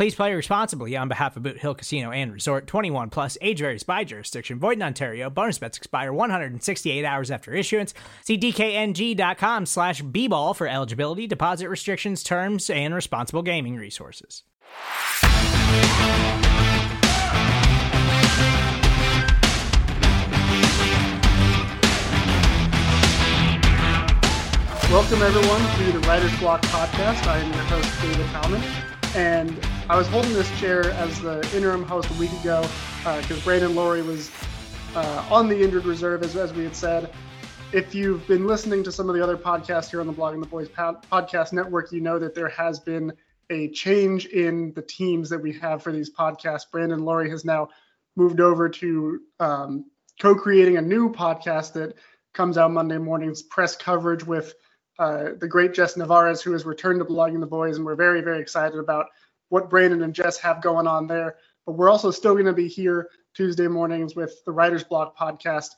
Please play responsibly on behalf of Boot Hill Casino and Resort 21 plus age varies by jurisdiction. Void in Ontario. Bonus bets expire 168 hours after issuance. See DKNG.com slash B ball for eligibility, deposit restrictions, terms, and responsible gaming resources. Welcome, everyone, to the Writer's Block podcast. I am your host, David Howman. And I was holding this chair as the interim host a week ago because uh, Brandon Loree was uh, on the injured reserve, as, as we had said. If you've been listening to some of the other podcasts here on the Blogging the Boys podcast network, you know that there has been a change in the teams that we have for these podcasts. Brandon Loree has now moved over to um, co creating a new podcast that comes out Monday mornings, press coverage with uh, the great Jess Navarez, who has returned to blogging the boys, and we're very, very excited about what Brandon and Jess have going on there. But we're also still going to be here Tuesday mornings with the Writers Block podcast,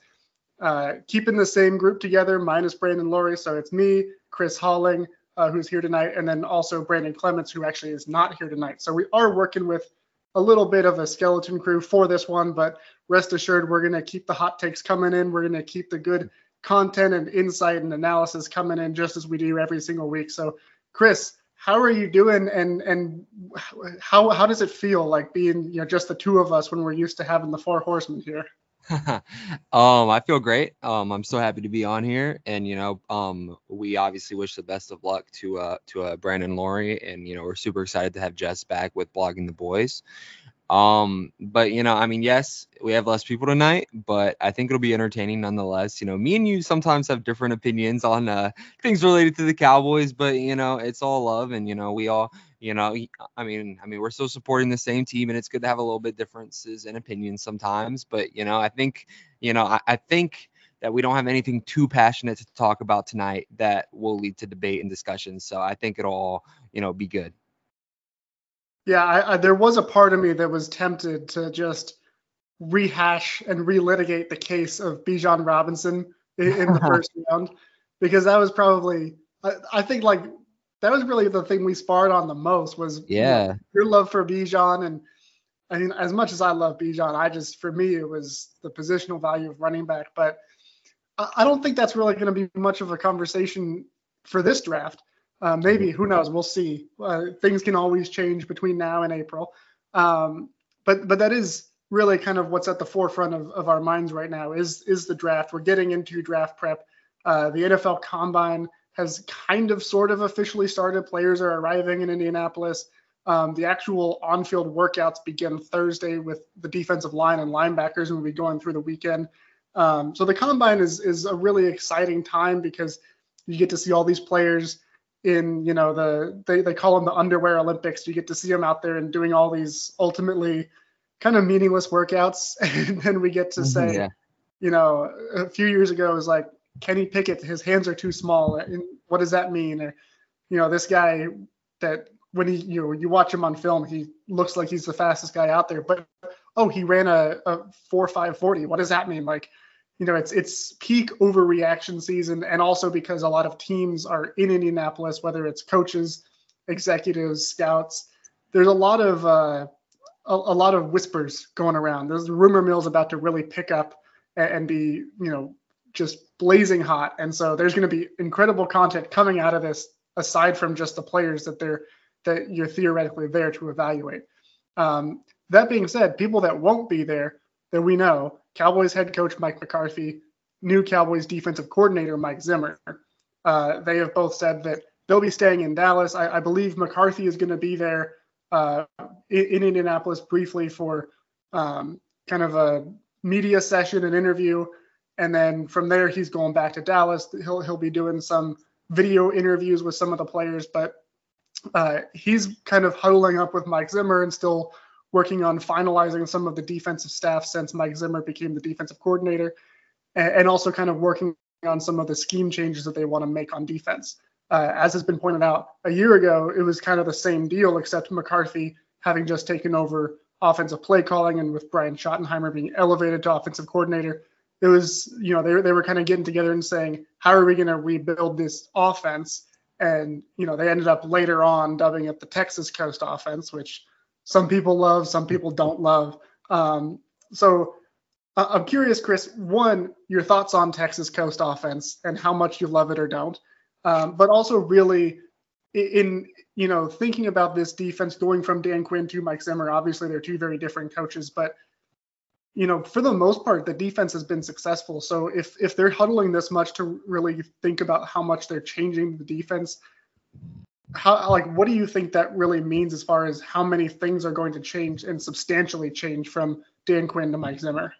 uh, keeping the same group together, minus Brandon Loree. So it's me, Chris Halling, uh, who's here tonight, and then also Brandon Clements, who actually is not here tonight. So we are working with a little bit of a skeleton crew for this one, but rest assured, we're going to keep the hot takes coming in. We're going to keep the good content and insight and analysis coming in just as we do every single week. So, Chris, how are you doing and and how how does it feel like being you know just the two of us when we're used to having the four horsemen here? um, I feel great. Um, I'm so happy to be on here, and you know, um, we obviously wish the best of luck to uh to uh, Brandon Loree, and you know, we're super excited to have Jess back with blogging the boys. Um, but you know, I mean, yes, we have less people tonight, but I think it'll be entertaining nonetheless. You know, me and you sometimes have different opinions on uh, things related to the Cowboys, but you know, it's all love, and you know, we all, you know, I mean, I mean, we're still supporting the same team, and it's good to have a little bit differences in opinions sometimes. But you know, I think, you know, I, I think that we don't have anything too passionate to talk about tonight that will lead to debate and discussion. So I think it'll all, you know, be good. Yeah, I, I, there was a part of me that was tempted to just rehash and relitigate the case of Bijan Robinson in, in the first round because that was probably I, I, think like that was really the thing we sparred on the most was yeah you know, your love for Bijan. And I mean as much as I love Bijan, I just for me it was the positional value of running back, but I, I don't think that's really going to be much of a conversation for this draft. Uh, maybe who knows? We'll see. Uh, things can always change between now and April. Um, but but that is really kind of what's at the forefront of, of our minds right now is is the draft. We're getting into draft prep. Uh, the NFL Combine has kind of sort of officially started. Players are arriving in Indianapolis. Um, the actual on-field workouts begin Thursday with the defensive line and linebackers, and we'll be going through the weekend. Um, so the combine is is a really exciting time because you get to see all these players in you know the they, they call them the underwear olympics. You get to see them out there and doing all these ultimately kind of meaningless workouts. And then we get to mm-hmm, say yeah. you know a few years ago it was like kenny pickett his hands are too small. And what does that mean? Or you know this guy that when he you know you watch him on film he looks like he's the fastest guy out there. But oh he ran a, a 4 5 40 what does that mean? Like you know, it's it's peak overreaction season, and also because a lot of teams are in Indianapolis, whether it's coaches, executives, scouts. There's a lot of uh, a, a, lot of whispers going around. There's rumor mills about to really pick up and, and be, you know, just blazing hot. And so there's going to be incredible content coming out of this, aside from just the players that they're that you're theoretically there to evaluate. Um, that being said, people that won't be there that we know Cowboys head coach Mike McCarthy, new Cowboys defensive coordinator, Mike Zimmer. Uh, they have both said that they'll be staying in Dallas. I, I believe McCarthy is going to be there uh, in, in, Indianapolis briefly for um, kind of a media session and interview. And then from there, he's going back to Dallas. He'll, he'll be doing some video interviews with some of the players, but uh, he's kind of huddling up with Mike Zimmer and still working on finalizing some of the defensive staff since Mike Zimmer became the defensive coordinator, and, and also kind of working on some of the scheme changes that they want to make on defense. Uh, as has been pointed out, a year ago, it was kind of the same deal, except McCarthy having just taken over offensive play calling and with Brian Schottenheimer being elevated to offensive coordinator. It was, you know, they, they were kind of getting together and saying, how are we going to rebuild this offense? And, you know, they ended up later on dubbing it the Texas Coast offense, which some people love, some people don't love. Um, so uh, I'm curious, Chris, one, your thoughts on Texas Coast offense and how much you love it or don't, um, but also really in, you know, thinking about this defense going from Dan Quinn to Mike Zimmer, obviously they're two very different coaches, but you know, for the most part, the defense has been successful. So if if they're huddling this much to really think about how much they're changing the defense, how like what do you think that really means as far as how many things are going to change and substantially change from Dan Quinn to Mike Zimmer?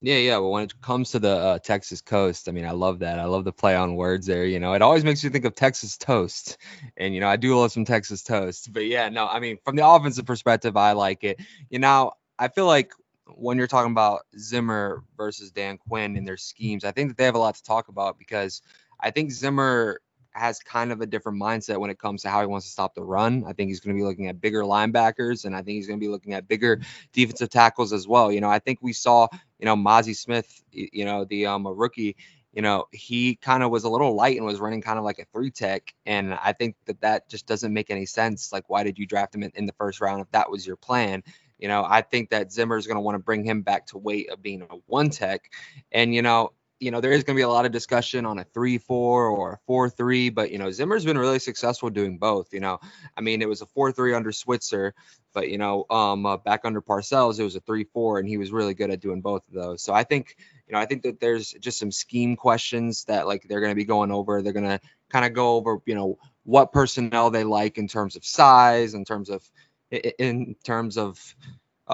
Yeah, yeah. Well, when it comes to the uh, Texas coast, I mean, I love that. I love the play on words there. You know, it always makes you think of Texas toast, and you know, I do love some Texas toast. But yeah, no, I mean, from the offensive perspective, I like it. You know, I feel like when you're talking about Zimmer versus Dan Quinn and their schemes, I think that they have a lot to talk about because I think Zimmer has kind of a different mindset when it comes to how he wants to stop the run. I think he's going to be looking at bigger linebackers, and I think he's going to be looking at bigger defensive tackles as well. You know, I think we saw, you know, Mazi Smith, you know, the um rookie, you know, he kind of was a little light and was running kind of like a three tech, and I think that that just doesn't make any sense. Like, why did you draft him in, in the first round if that was your plan? You know, I think that Zimmer is going to want to bring him back to weight of being a one tech, and you know, you know, there is going to be a lot of discussion on a 3 4 or a 4 3, but, you know, Zimmer's been really successful doing both. You know, I mean, it was a 4 3 under Switzer, but, you know, um, uh, back under Parcells, it was a 3 4, and he was really good at doing both of those. So I think, you know, I think that there's just some scheme questions that, like, they're going to be going over. They're going to kind of go over, you know, what personnel they like in terms of size, in terms of, in terms of,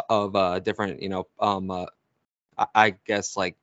of uh, different, you know, um, uh, I guess like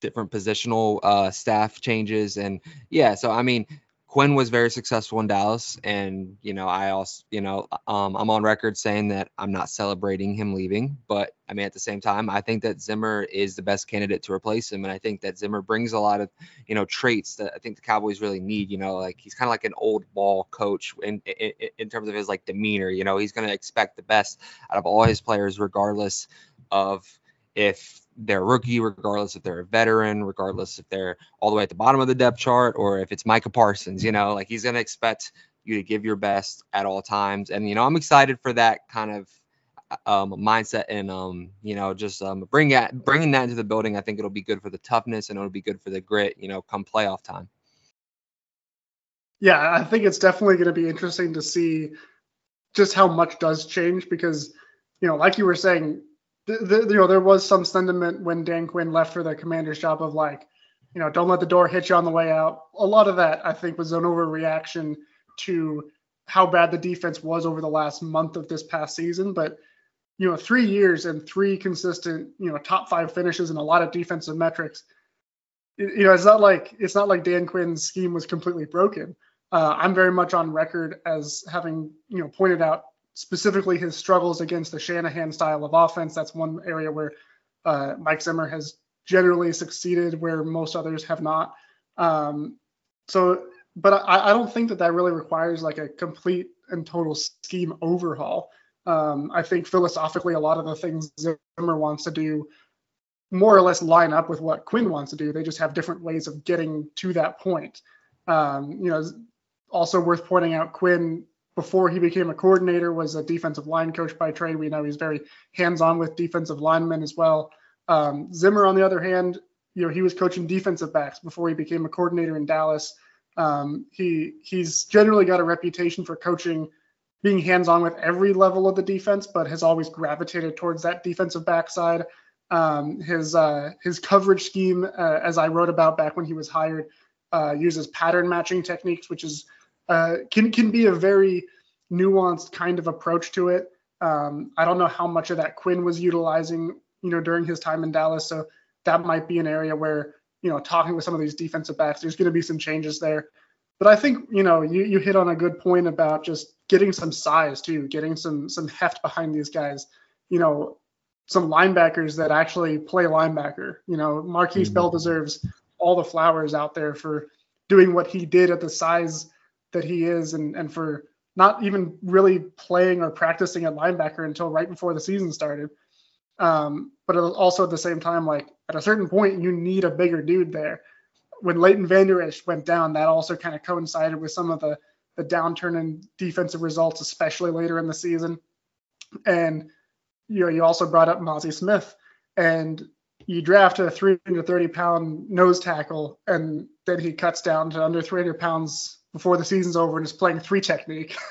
different positional uh, staff changes, and yeah. So I mean, Quinn was very successful in Dallas, and you know, I also, you know, um, I'm on record saying that I'm not celebrating him leaving, but I mean, at the same time, I think that Zimmer is the best candidate to replace him, and I think that Zimmer brings a lot of, you know, traits that I think the Cowboys really need. You know, like he's kind of like an old ball coach in, in in terms of his like demeanor. You know, he's going to expect the best out of all his players, regardless of if they're a rookie, regardless if they're a veteran, regardless if they're all the way at the bottom of the depth chart or if it's Micah Parsons, you know, like he's going to expect you to give your best at all times. And, you know, I'm excited for that kind of um, mindset and, um, you know, just um, bring bringing that into the building. I think it'll be good for the toughness and it'll be good for the grit, you know, come playoff time. Yeah, I think it's definitely going to be interesting to see just how much does change because, you know, like you were saying, the, the, you know, there was some sentiment when Dan Quinn left for the commander's job of like, you know, don't let the door hit you on the way out. A lot of that, I think, was an overreaction to how bad the defense was over the last month of this past season. But, you know, three years and three consistent, you know, top five finishes and a lot of defensive metrics. You know, it's not like it's not like Dan Quinn's scheme was completely broken. Uh, I'm very much on record as having, you know, pointed out specifically his struggles against the Shanahan style of offense. That's one area where uh, Mike Zimmer has generally succeeded where most others have not. Um, so, but I, I, don't think that that really requires like a complete and total scheme overhaul. Um, I think philosophically, a lot of the things Zimmer wants to do more or less line up with what Quinn wants to do. They just have different ways of getting to that point. Um, you know, also worth pointing out, Quinn before he became a coordinator was a defensive line coach by trade. We know he's very hands-on with defensive linemen as well. Um, Zimmer, on the other hand, you know, he was coaching defensive backs before he became a coordinator in Dallas. Um, he he's generally got a reputation for coaching, being hands-on with every level of the defense, but has always gravitated towards that defensive backside. Um, his uh, his coverage scheme, uh, as I wrote about back when he was hired, uh, uses pattern matching techniques, which is uh, can can be a very nuanced kind of approach to it. Um, I don't know how much of that Quinn was utilizing, you know, during his time in Dallas. So that might be an area where, you know, talking with some of these defensive backs, there's going to be some changes there. But I think, you know, you, you hit on a good point about just getting some size too, getting some some heft behind these guys. You know, some linebackers that actually play linebacker. You know, Markquese mm-hmm. Bell deserves all the flowers out there for doing what he did at the size that he is and, and for not even really playing or practicing at linebacker until right before the season started. Um, but also at the same time, like at a certain point, you need a bigger dude there. When Leighton Vander Esch went down, that also kind of coincided with some of the the downturn in defensive results, especially later in the season. And you know, you also brought up Mazi Smith, and you draft a 330 pound nose tackle, and then he cuts down to under 300 pounds before the season's over and is playing three technique.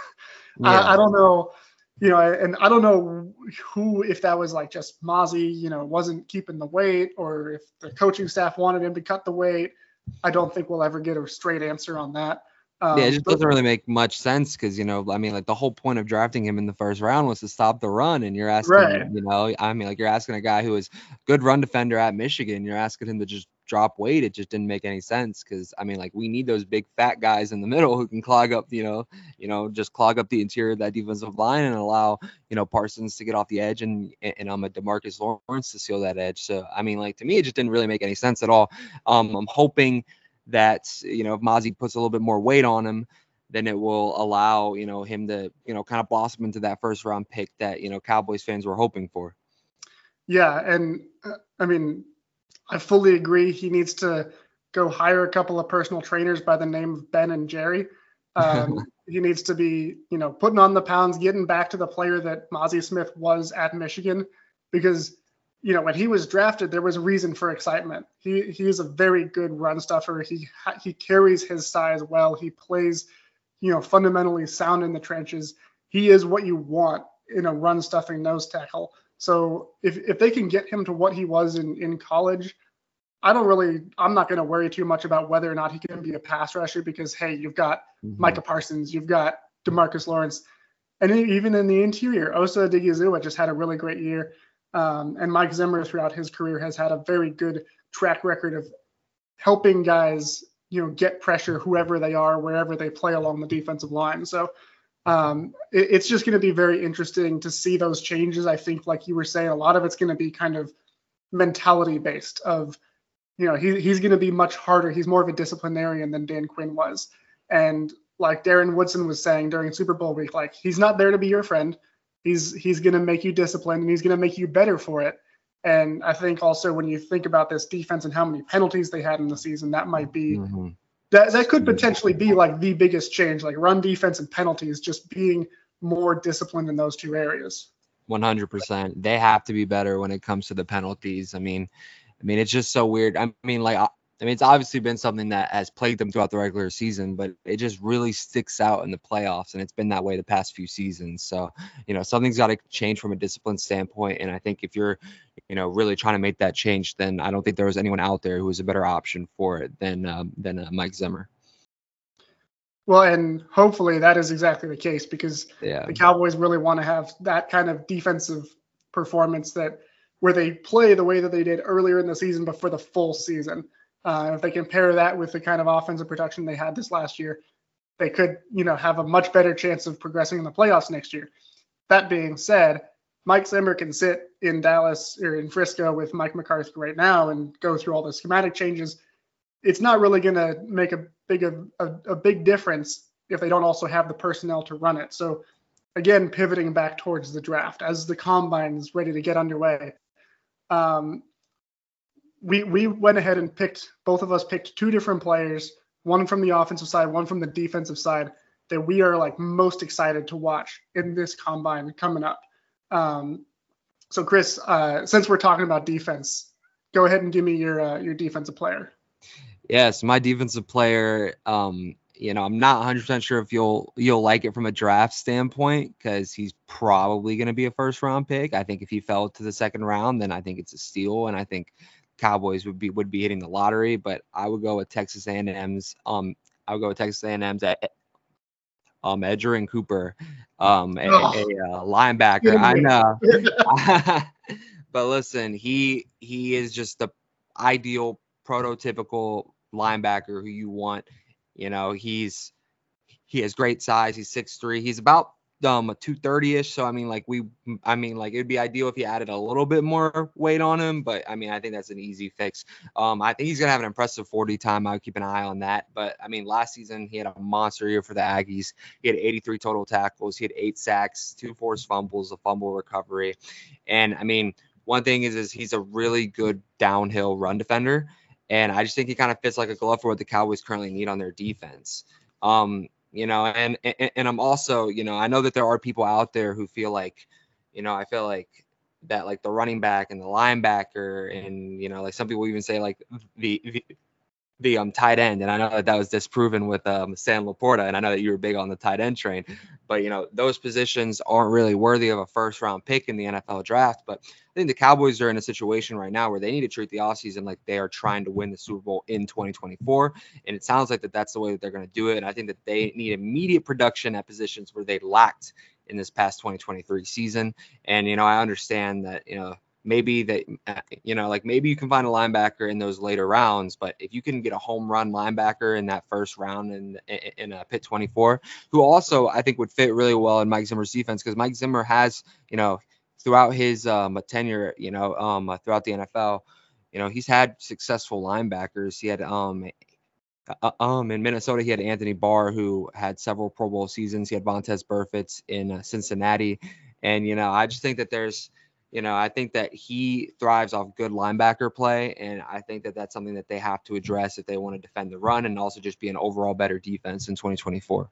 Yeah. I, I, don't know, you know, and I don't know who, if that was like just Mazi, you know, wasn't keeping the weight or if the coaching staff wanted him to cut the weight. I don't think we'll ever get a straight answer on that. Um, yeah, it just but, doesn't really make much sense because you know, I mean, like the whole point of drafting him in the first round was to stop the run, and you're asking, right. you know, I mean, like you're asking a guy who is good run defender at Michigan, you're asking him to just drop weight, it just didn't make any sense because I mean, like we need those big fat guys in the middle who can clog up, you know, you know, just clog up the interior of that defensive line and allow, you know, Parsons to get off the edge and and I'm um, a Demarcus Lawrence to seal that edge. So I mean, like to me, it just didn't really make any sense at all. Um, I'm hoping that you know if Mazi puts a little bit more weight on him, then it will allow you know him to you know kind of blossom into that first round pick that you know Cowboys fans were hoping for. Yeah, and uh, I mean I fully agree. He needs to go hire a couple of personal trainers by the name of Ben and Jerry. Um, he needs to be, you know, putting on the pounds, getting back to the player that Mazi Smith was at Michigan, because, you know, when he was drafted, there was a reason for excitement. He he is a very good run stuffer. He he carries his size well. He plays, you know, fundamentally sound in the trenches. He is what you want in a run stuffing nose tackle. So if if they can get him to what he was in in college, I don't really I'm not going to worry too much about whether or not he can be a pass rusher because hey, you've got mm-hmm. Micah Parsons, you've got Demarcus Lawrence, and even in the interior, Osa Odighizuwa just had a really great year. Um, and Mike Zimmer throughout his career has had a very good track record of helping guys, you know, get pressure whoever they are, wherever they play along the defensive line. So um, it, it's just going to be very interesting to see those changes. I think, like you were saying, a lot of it's going to be kind of mentality based. Of you know, he, he's going to be much harder. He's more of a disciplinarian than Dan Quinn was, and like Darren Woodson was saying during Super Bowl week, like he's not there to be your friend. He's he's going to make you disciplined and he's going to make you better for it. And I think also when you think about this defense and how many penalties they had in the season, that might be mm-hmm that that could potentially be like the biggest change, like run defense and penalties, just being more disciplined in those two areas. 100%. They have to be better when it comes to the penalties. I mean, I mean, it's just so weird. I mean, like I mean, it's obviously been something that has plagued them throughout the regular season, but it just really sticks out in the playoffs, and it's been that way the past few seasons. So, you know, something's got to change from a discipline standpoint, and I think if you're, you know, really trying to make that change, then I don't think there was anyone out there who was a better option for it than um, than uh, Mike Zimmer. Well, and hopefully that is exactly the case because yeah. the Cowboys really want to have that kind of defensive performance that where they play the way that they did earlier in the season, but for the full season. Uh, if they compare that with the kind of offensive production they had this last year, they could, you know, have a much better chance of progressing in the playoffs next year. That being said, Mike Zimmer can sit in Dallas or in Frisco with Mike McCarthy right now and go through all the schematic changes. It's not really going to make a big a, a big difference if they don't also have the personnel to run it. So again, pivoting back towards the draft as the combine is ready to get underway. Um, we we went ahead and picked both of us picked two different players, one from the offensive side, one from the defensive side, that we are like most excited to watch in this combine coming up. Um, so Chris, uh, since we're talking about defense, go ahead and give me your uh, your defensive player. Yes, my defensive player um, you know, I'm not 100% sure if you'll you'll like it from a draft standpoint because he's probably going to be a first round pick. I think if he fell to the second round, then I think it's a steal, and I think Cowboys would be would be hitting the lottery. But I would go with Texas A&M's. Um, I would go with Texas A&M's at um Edgerrin Cooper, um a, oh. a, a uh, linebacker. I know, but listen, he he is just the ideal prototypical linebacker who you want. You know, he's he has great size. He's 6'3. He's about um 230ish. So I mean, like we, I mean, like it'd be ideal if he added a little bit more weight on him. But I mean, I think that's an easy fix. Um, I think he's gonna have an impressive 40 time. I would keep an eye on that. But I mean, last season he had a monster year for the Aggies. He had 83 total tackles. He had eight sacks, two forced fumbles, a fumble recovery, and I mean. One thing is, is he's a really good downhill run defender. And I just think he kind of fits like a glove for what the Cowboys currently need on their defense. Um, you know, and, and and I'm also, you know, I know that there are people out there who feel like, you know, I feel like that like the running back and the linebacker and you know like some people even say like the, the the um tight end, and I know that that was disproven with um Sam LaPorta, and I know that you were big on the tight end train, but you know those positions aren't really worthy of a first round pick in the NFL draft. But I think the Cowboys are in a situation right now where they need to treat the offseason like they are trying to win the Super Bowl in 2024, and it sounds like that that's the way that they're going to do it. And I think that they need immediate production at positions where they lacked in this past 2023 season. And you know I understand that you know maybe that uh, you know like maybe you can find a linebacker in those later rounds but if you can get a home run linebacker in that first round in in a pit 24 who also i think would fit really well in mike zimmer's defense because mike zimmer has you know throughout his um, tenure you know um, throughout the nfl you know he's had successful linebackers he had um uh, um in Minnesota he had Anthony Barr who had several Pro Bowl seasons. He had Vontaze Burfict in uh, Cincinnati, and you know I just think that there's you know, I think that he thrives off good linebacker play, and I think that that's something that they have to address if they want to defend the run and also just be an overall better defense in 2024.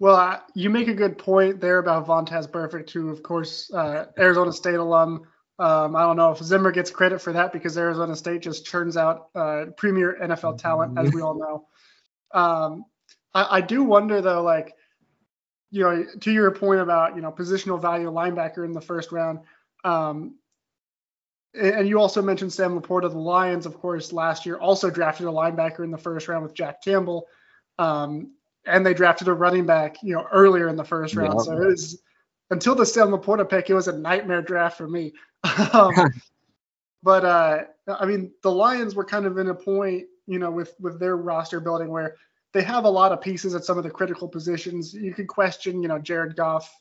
Well, uh, you make a good point there about Vontaze Burfict, who, of course, uh, Arizona State alum. Um, I don't know if Zimmer gets credit for that because Arizona State just churns out uh, premier NFL talent, as we all know. Um, I, I do wonder, though, like you know, to your point about you know positional value linebacker in the first round, um, and you also mentioned Sam LaPorta. The Lions, of course, last year also drafted a linebacker in the first round with Jack Campbell, um, and they drafted a running back, you know, earlier in the first round. Yep. So it was until the Sam LaPorta pick, it was a nightmare draft for me. um, but uh, I mean, the Lions were kind of in a point, you know, with with their roster building where they have a lot of pieces at some of the critical positions. You could question, you know, Jared Goff.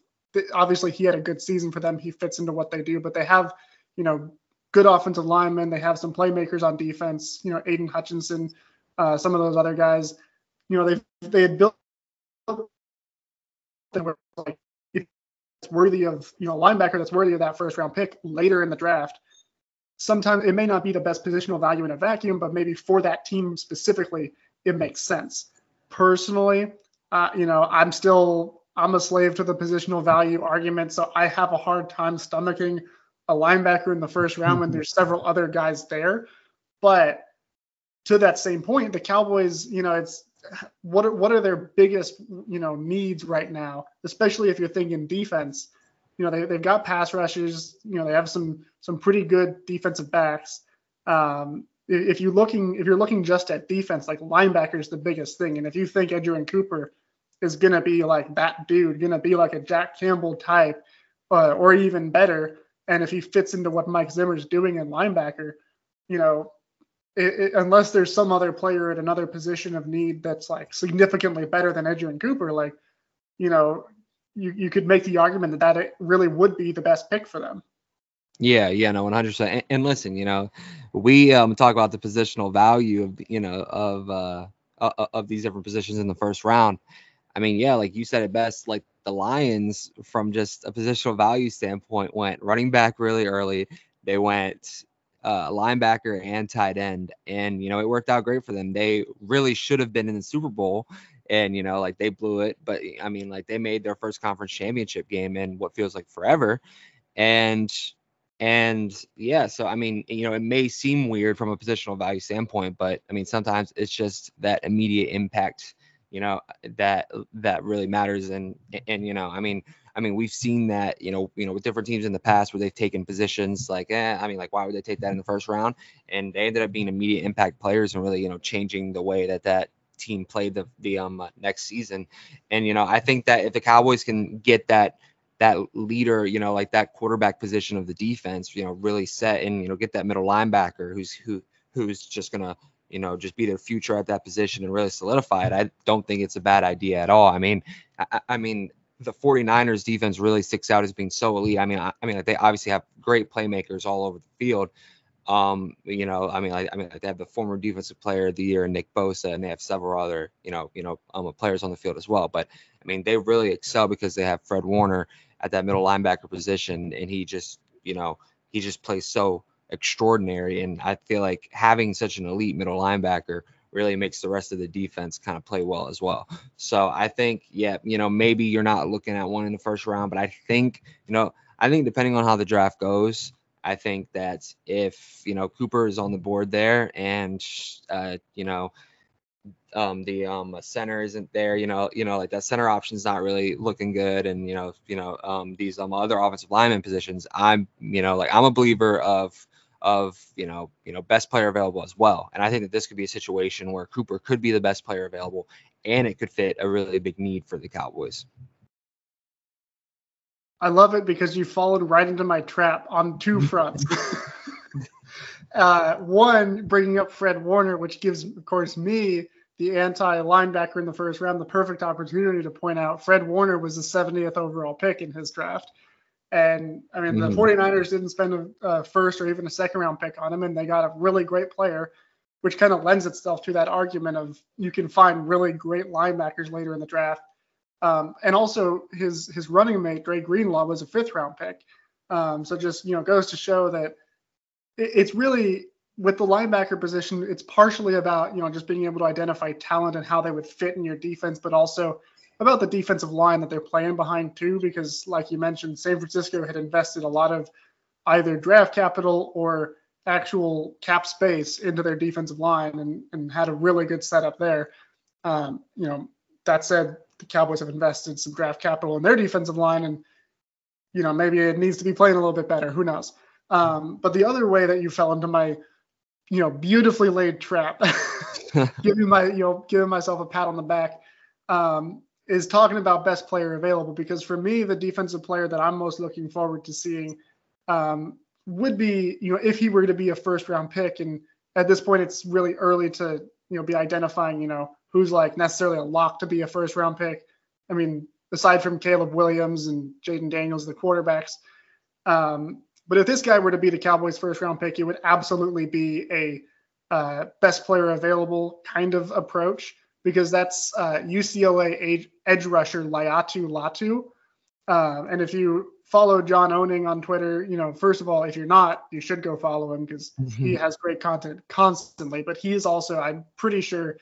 Obviously, he had a good season for them. He fits into what they do, but they have, you know, good offensive linemen. They have some playmakers on defense. You know, Aiden Hutchinson, uh, some of those other guys. You know, they they had built they were like it's worthy of you know a linebacker that's worthy of that first round pick later in the draft. Sometimes it may not be the best positional value in a vacuum, but maybe for that team specifically, it makes sense personally, uh, you know, I'm still I'm a slave to the positional value argument, so I have a hard time stomaching a linebacker in the first round when there's several other guys there. But to that same point, the Cowboys, you know, it's what are, what are their biggest, you know, needs right now, especially if you're thinking defense. You know, they, they've got pass rushers, you know, they have some some pretty good defensive backs. Um, if you're looking if you're looking just at defense, like linebacker is the biggest thing. And if you think Edgerrin Cooper is gonna be like that dude, gonna be like a Jack Campbell type, uh, or even better, and if he fits into what Mike Zimmer's doing in linebacker, you know, it, it, unless there's some other player at another position of need that's like significantly better than Edgerrin Cooper, like, you know, you, you could make the argument that that really would be the best pick for them. Yeah, yeah, no, one hundred percent. And listen, you know, we um talk about the positional value of you know of uh of these different positions in the first round. I mean, yeah, like you said it best. Like the Lions, from just a positional value standpoint, went running back really early. They went uh, linebacker and tight end, and you know it worked out great for them. They really should have been in the Super Bowl, and you know like they blew it. But I mean, like they made their first conference championship game in what feels like forever, and And yeah, so I mean, you know, it may seem weird from a positional value standpoint, but I mean, sometimes it's just that immediate impact, you know, that that really matters. And and you know, I mean, I mean, we've seen that, you know, you know, with different teams in the past where they've taken positions like, eh, I mean, like, why would they take that in the first round? And they ended up being immediate impact players and really, you know, changing the way that that team played the the um next season. And you know, I think that if the Cowboys can get that that leader, you know, like that quarterback position of the defense, you know, really set and you know get that middle linebacker who's who who's just gonna you know just be their future at that position and really solidify it. I don't think it's a bad idea at all. I mean, I, I mean the 49ers defense really sticks out as being so elite. I mean, I, I mean, like they obviously have great playmakers all over the field. Um, you know, I mean, I, I mean, they have the former defensive player of the year, Nick Bosa, and they have several other, you know, you know, um, players on the field as well. But I mean, they really excel because they have Fred Warner at that middle linebacker position, and he just, you know, he just plays so extraordinary. And I feel like having such an elite middle linebacker really makes the rest of the defense kind of play well as well. So I think, yeah, you know, maybe you're not looking at one in the first round, but I think, you know, I think depending on how the draft goes, I think that if you know Cooper is on the board there, and uh, you know um, the um, center isn't there, you know, you know, like that center option is not really looking good, and you know, you know, um, these um, other offensive lineman positions, I'm, you know, like I'm a believer of of you know you know best player available as well. And i think that this could be a situation where cooper could be the best player available and it could fit a really big need for the cowboys. I love it because you followed right into my trap on two fronts. Uh, one bringing up fred warner which gives of course me the anti linebacker in the first round the perfect opportunity to point out fred warner was the 70th overall pick in his draft and I mean, the mm. 49ers didn't spend a, a, first or even a second round pick on him, and they got a really great player, which kind of lends itself to that argument of you can find really great linebackers later in the draft. Um, and also, his his running mate Dre Greenlaw was a fifth round pick. Um, so just you know goes to show that it, it's really with the linebacker position, it's partially about you know just being able to identify talent and how they would fit in your defense, but also about the defensive line that they're playing behind too, because like you mentioned, San Francisco had invested a lot of either draft capital or actual cap space into their defensive line and, and had a really good setup there. Um, you know, that said, the Cowboys have invested some draft capital in their defensive line, and you know maybe it needs to be playing a little bit better. Who knows? Um, but the other way that you fell into my, you know, beautifully laid trap, giving my, you know, giving myself a pat on the back, um, is talking about best player available because for me, the defensive player that I'm most looking forward to seeing um, would be, you know, if he were to be a first round pick. And at this point, it's really early to, you know, be identifying, you know, who's like necessarily a lock to be a first round pick. I mean, aside from Caleb Williams and Jayden Daniels, the quarterbacks. Um, but if this guy were to be the Cowboys' first round pick, it would absolutely be a uh, best player available kind of approach because that's uh, UCLA edge rusher Laiatu Latu. Uh, and if you follow John Owning on Twitter, you know, first of all, if you're not, you should go follow him because mm-hmm. he has great content constantly. But he is also, I'm pretty sure,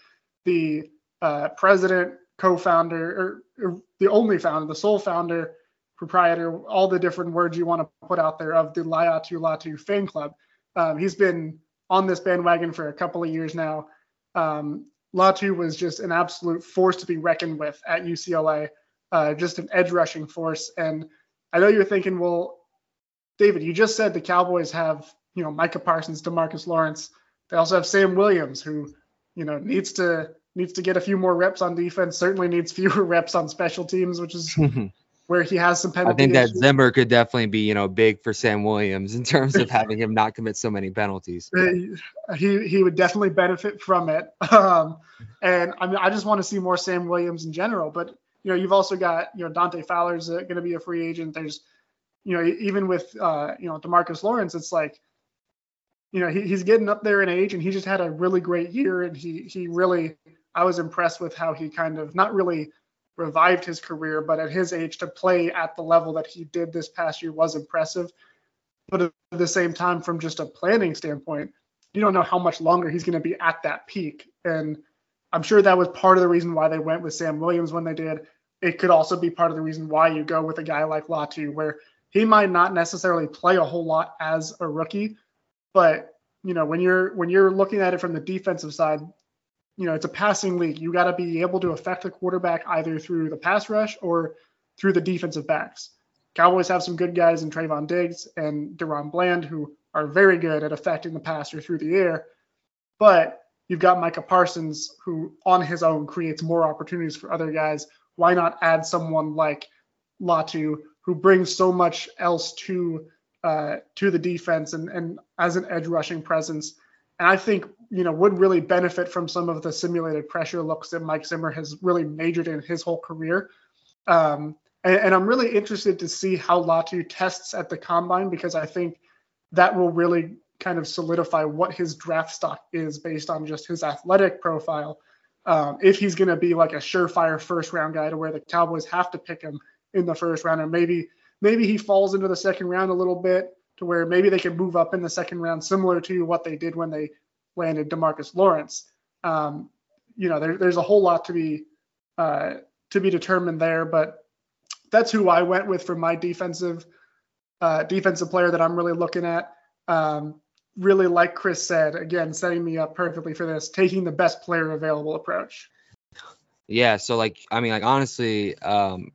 the uh, president, co-founder, or, or, the only founder, the sole founder, proprietor, all the different words you want to put out there of the Laiatu Latu fan club. Um, he's been on this bandwagon for a couple of years now. Um, Latu was just an absolute force to be reckoned with at UCLA, uh, just an edge rushing force. And I know you're thinking, well, David, you just said the Cowboys have, you know, Micah Parsons, Demarcus Lawrence. They also have Sam Williams, who, you know, needs to needs to get a few more reps on defense. Certainly needs fewer reps on special teams, which is where he has some penalty. I think that issues. Zimmer could definitely be, you know, big for Sam Williams in terms of having him not commit so many penalties. He he would definitely benefit from it. Um, and I mean, I just want to see more Sam Williams in general. But you know, you've also got you know Dante Fowler's uh, going to be a free agent. There's you know even with uh, you know Demarcus Lawrence, it's like you know he, he's getting up there in age, and he just had a really great year, and he he really I was impressed with how he kind of not really revived his career, but at his age to play at the level that he did this past year was impressive. But at the same time, from just a planning standpoint, you don't know how much longer he's going to be at that peak. And I'm sure that was part of the reason why they went with Sam Williams when they did. It could also be part of the reason why you go with a guy like Latu, where he might not necessarily play a whole lot as a rookie, but you know when you're when you're looking at it from the defensive side, you know it's a passing league. You got to be able to affect the quarterback either through the pass rush or through the defensive backs. Cowboys have some good guys in Trevon Diggs and DaRon Bland who are very good at affecting the passer through the air, but you've got Micah Parsons who on his own creates more opportunities for other guys. Why not add someone like Latu who brings so much else to uh, to the defense and, and as an edge rushing presence. And I think, you know, would really benefit from some of the simulated pressure looks that Mike Zimmer has really majored in his whole career. Um, and, and, I'm really interested to see how Latu tests at the combine because I think that will really kind of solidify what his draft stock is based on just his athletic profile. Um, if he's going to be like a surefire first round guy to where the Cowboys have to pick him in the first round, and maybe maybe he falls into the second round a little bit to where maybe they could move up in the second round, similar to what they did when they landed Demarcus Lawrence. Um, you know, there, there's a whole lot to be uh, to be determined there, but that's who I went with for my defensive uh, defensive player that I'm really looking at. Um, really, like Chris said, again, setting me up perfectly for this, taking the best player available approach. Yeah, so like I mean, like honestly, um,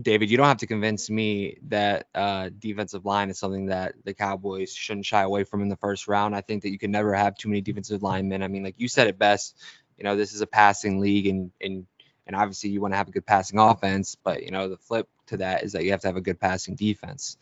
David, you don't have to convince me that uh, defensive line is something that the Cowboys shouldn't shy away from in the first round. I think that you can never have too many defensive linemen. I mean, like you said it best, you know, this is a passing league, and and and obviously you want to have a good passing offense, but you know the flip to that is that you have to have a good passing defense.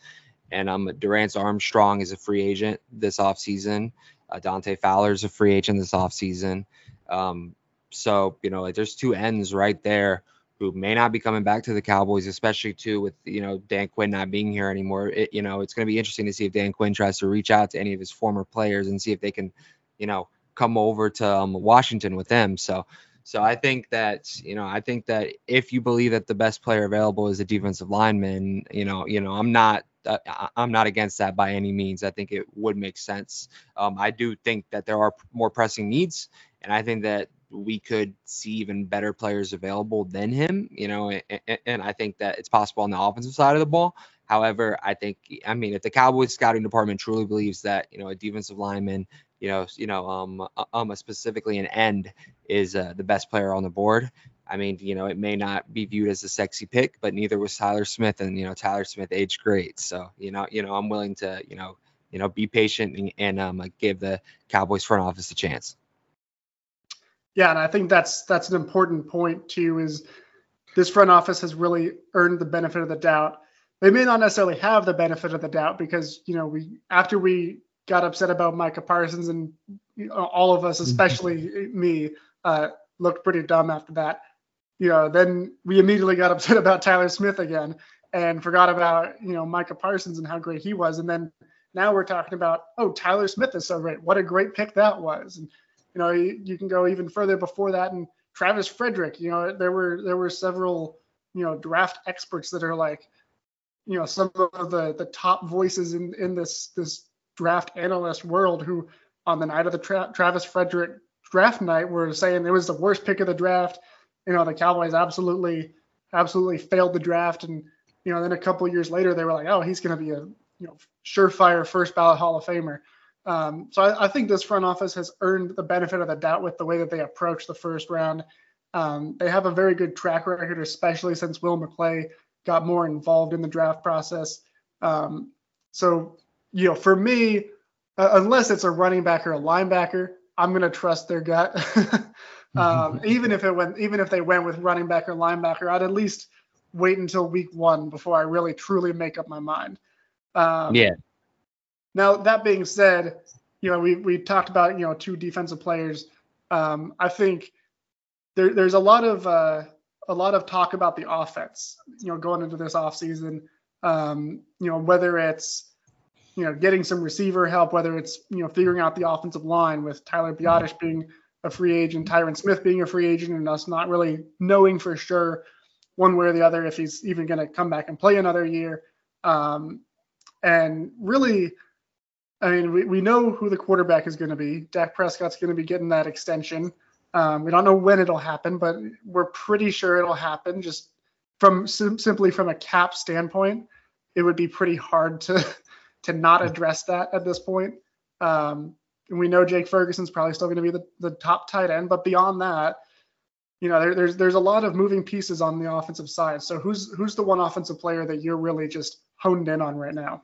And um, Dorance Armstrong is a free agent this offseason. Uh, Dante Fowler is a free agent this offseason. Um, so you know, like there's two ends right there who may not be coming back to the Cowboys, especially too with you know Dan Quinn not being here anymore. It, you know, it's going to be interesting to see if Dan Quinn tries to reach out to any of his former players and see if they can, you know, come over to um, Washington with them. So, so I think that you know, I think that if you believe that the best player available is a defensive lineman, you know, you know, I'm not. Uh, I'm not against that by any means. I think it would make sense. Um, I do think that there are more pressing needs, and I think that we could see even better players available than him, you know, and, and, I think that it's possible on the offensive side of the ball. However, I think, I mean, if the Cowboys scouting department truly believes that, you know, a defensive lineman, you know, you know, um, um, specifically an end is uh, the best player on the board. I mean, you know, it may not be viewed as a sexy pick, but neither was Tyler Smith, and you know, Tyler Smith aged great. So, you know, you know, I'm willing to, you know, you know, be patient and, and um, give the Cowboys front office a chance. Yeah, and I think that's that's an important point too. Is this front office has really earned the benefit of the doubt. They may not necessarily have the benefit of the doubt because you know we after we got upset about Micah Parsons and all of us, especially me, uh, looked pretty dumb after that. You know, then we immediately got upset about Tyler Smith again and forgot about you know Micah Parsons and how great he was. And then now we're talking about oh Tyler Smith is so great. What a great pick that was. And you know, you, can go even further before that. And Travis Frederick, you know, there were there were several, you know, draft experts that are like, you know, some of the the top voices in in this this draft analyst world who on the night of the tra- Travis Frederick draft night were saying it was the worst pick of the draft. You know, the Cowboys absolutely absolutely failed the draft and you know then a couple years later they were like oh he's going to be a you know surefire first ballot hall of famer um, so I, I, think this front office has earned the benefit of the doubt with the way that they approach the first round. Um, they have a very good track record, especially since Will McClay got more involved in the draft process. Um, so, you know, for me, uh, unless it's a running back or a linebacker, I'm going to trust their gut. um, even if it went, even if they went with running back or linebacker, I'd at least wait until week one before I really truly make up my mind. Um, yeah. Now that being said, you know we we talked about you know two defensive players. Um, I think there, there's a lot of uh, a lot of talk about the offense. You know, going into this offseason, um, you know whether it's you know getting some receiver help, whether it's you know figuring out the offensive line with Tyler Biadasz being a free agent, Tyron Smith being a free agent, and us not really knowing for sure one way or the other if he's even going to come back and play another year. Um, and really I mean, we, we know who the quarterback is going to be. Dak Prescott's going to be getting that extension. Um, we don't know when it'll happen, but we're pretty sure it'll happen just from sim- simply from a cap standpoint. it would be pretty hard to to not address that at this point. Um, and we know Jake Ferguson's probably still going to be the, the top tight end, but beyond that, you know, there, there's there's a lot of moving pieces on the offensive side. So who's who's the one offensive player that you're really just honed in on right now?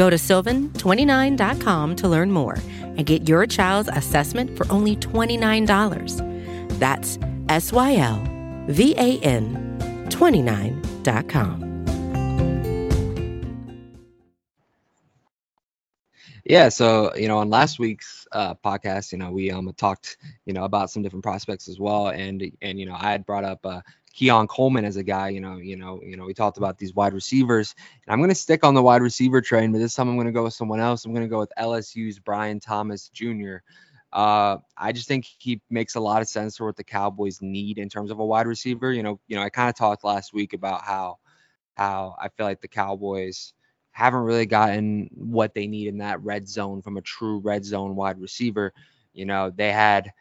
Go to sylvan29.com to learn more and get your child's assessment for only $29. That's S Y L V A N 29.com. Yeah, so you know, on last week's uh, podcast, you know, we um talked, you know, about some different prospects as well, and and you know, I had brought up uh, Keon Coleman as a guy. You know, you know, you know, we talked about these wide receivers, and I'm going to stick on the wide receiver train, but this time I'm going to go with someone else. I'm going to go with LSU's Brian Thomas Jr. Uh, I just think he makes a lot of sense for what the Cowboys need in terms of a wide receiver. You know, you know, I kind of talked last week about how how I feel like the Cowboys haven't really gotten what they need in that red zone from a true red zone wide receiver. You know, they had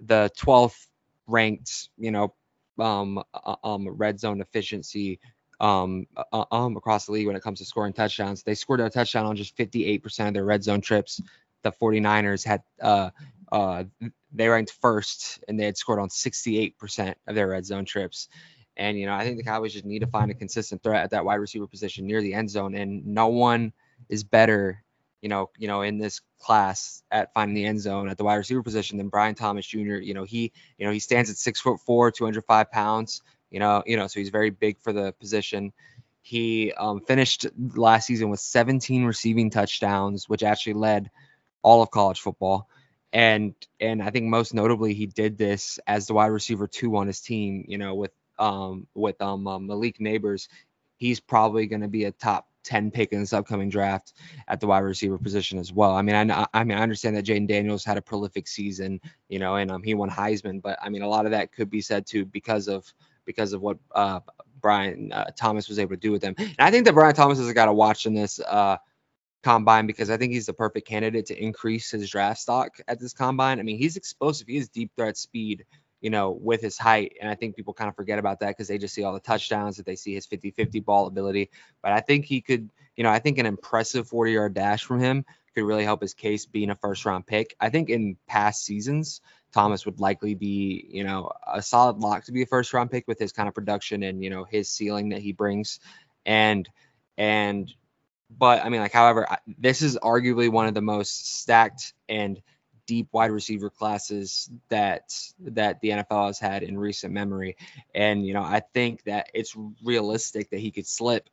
the 12th ranked, you know, um, uh, um, red zone efficiency um, uh, um, across the league when it comes to scoring touchdowns. They scored a touchdown on just 58% of their red zone trips. The 49ers had uh, uh, they ranked first and they had scored on 68% of their red zone trips. And you know, I think the Cowboys just need to find a consistent threat at that wide receiver position near the end zone, and no one is better, you know, you know, in this class at finding the end zone at the wide receiver position than Brian Thomas Jr. You know, he, you know, he stands at six foot four, 205 pounds. You know, you know, so he's very big for the position. He um, finished last season with 17 receiving touchdowns, which actually led all of college football. And and I think most notably he did this as the wide receiver two on his team. You know, with um, with um, um, Malik Nabers, he's probably going to be a top 10 pick in this upcoming draft at the wide receiver position as well. I mean, I, I mean, I understand that Jayden Daniels had a prolific season, you know, and um, he won Heisman, but I mean, a lot of that could be said too because of because of what uh, Brian uh, Thomas was able to do with them. And I think that Brian Thomas is a guy to watch in this uh, combine because I think he's the perfect candidate to increase his draft stock at this combine. I mean, he's explosive. He has deep threat speed you know, with his height. And I think people kind of forget about that because they just see all the touchdowns that they see his 50 50 ball ability. But I think he could, you know, I think an impressive 40 yard dash from him could really help his case being a first round pick. I think in past seasons, Thomas would likely be, you know, a solid lock to be a first round pick with his kind of production and, you know, his ceiling that he brings. And, and, but I mean, like, however, this is arguably one of the most stacked and deep wide receiver classes that that the NFL has had in recent memory. And you know, I think that it's realistic that he could slip,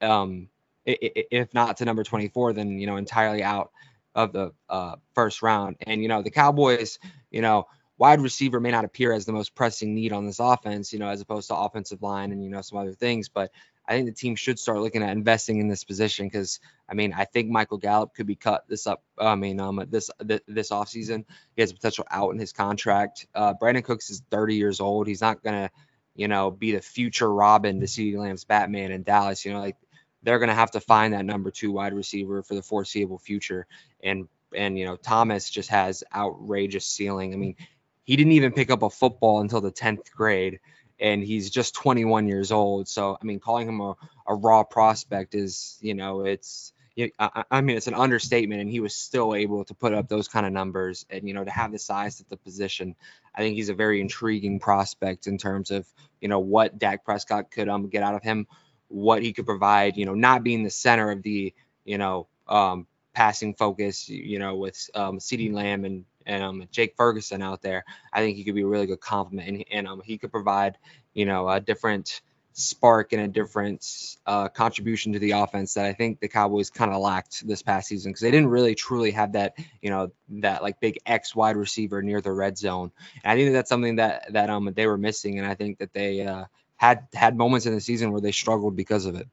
um, if not to number 24, then you know entirely out of the uh, first round. And you know, the Cowboys, you know, wide receiver may not appear as the most pressing need on this offense, you know, as opposed to offensive line and you know some other things, but I think the team should start looking at investing in this position because I mean I think Michael Gallup could be cut this up. I mean um this this offseason. He has potential out in his contract. Uh, Brandin Cooks is 30 years old. He's not gonna you know be the future Robin to CeeDee Lamb's Batman in Dallas. You know like they're gonna have to find that number two wide receiver for the foreseeable future. And and you know Thomas just has outrageous ceiling. I mean he didn't even pick up a football until the 10th grade and he's just 21 years old. So I mean, calling him a, a raw prospect is, you know, it's I, mean, it's an understatement, and he was still able to put up those kind of numbers, and you know, to have the size at the position, I think he's a very intriguing prospect in terms of you know what Dak Prescott could um get out of him, what he could provide, you know, not being the center of the you know, um, passing focus, you know, with um, CeeDee Lamb and and um, Jake Ferguson out there, I think he could be a really good complement, and, and um, he could provide, you know, a different spark and a different uh, contribution to the offense that I think the Cowboys kind of lacked this past season because they didn't really truly have that, you know, that like big X wide receiver near the red zone. And I think that that's something that that um they were missing, and I think that they uh, had had moments in the season where they struggled because of it.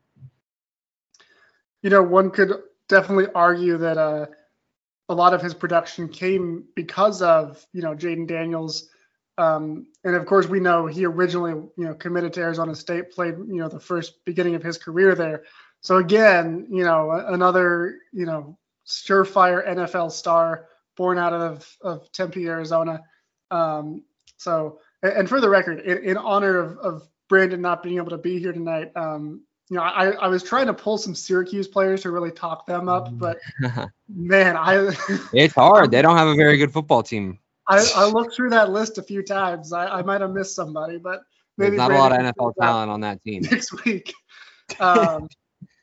You know, one could definitely argue that uh, a lot of his production came because of you know Jayden Daniels um, and of course, we know he originally, you know, committed to Arizona State, played, you know, the first beginning of his career there. So again, you know, another, you know, surefire NFL star born out of, of Tempe, Arizona. Um, so, and for the record, in, in honor of, of Brandon not being able to be here tonight, um, you know, I, I was trying to pull some Syracuse players to really talk them up, but man, I it's hard. They don't have a very good football team. I, I looked through that list a few times. I, I might have missed somebody, but maybe There's not Brandon a lot of NFL talent on that team next week. Um,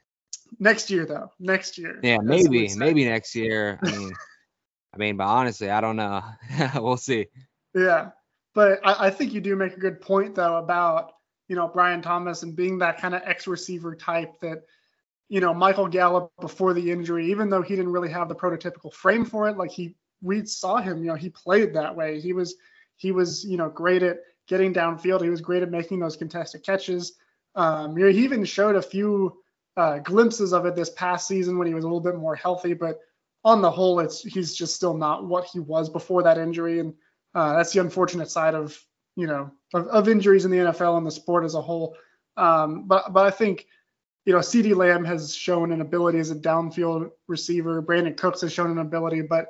next year though, next year. Yeah, maybe maybe next year. I mean, I mean, but honestly, I don't know. we'll see. Yeah, but I, I think you do make a good point though about you know Brian Thomas and being that kind of X receiver type that you know Michael Gallup before the injury, even though he didn't really have the prototypical frame for it, like he we saw him, you know, he played that way. He was he was, you know, great at getting downfield. He was great at making those contested catches. Um, you know, he even showed a few uh, glimpses of it this past season when he was a little bit more healthy, but on the whole, it's he's just still not what he was before that injury, and uh, that's the unfortunate side of you know of, of, injuries in the NFL and the sport as a whole. Um, but but I think you know CeeDee Lamb has shown an ability as a downfield receiver. Brandin Cooks has shown an ability, but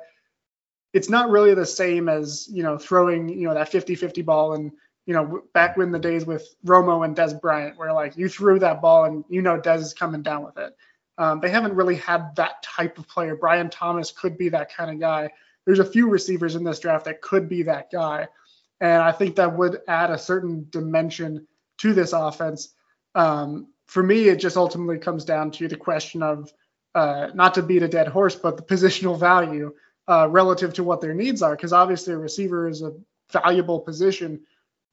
it's not really the same as you know throwing you know that 50-50 ball and you know back when the days with Romo and Dez Bryant where like you threw that ball and you know Dez is coming down with it. Um, they haven't really had that type of player. Brian Thomas could be that kind of guy. There's a few receivers in this draft that could be that guy, and I think that would add a certain dimension to this offense. Um, for me, it just ultimately comes down to the question of uh, not to beat a dead horse, but the positional value uh, relative to what their needs are. Because obviously, a receiver is a valuable position,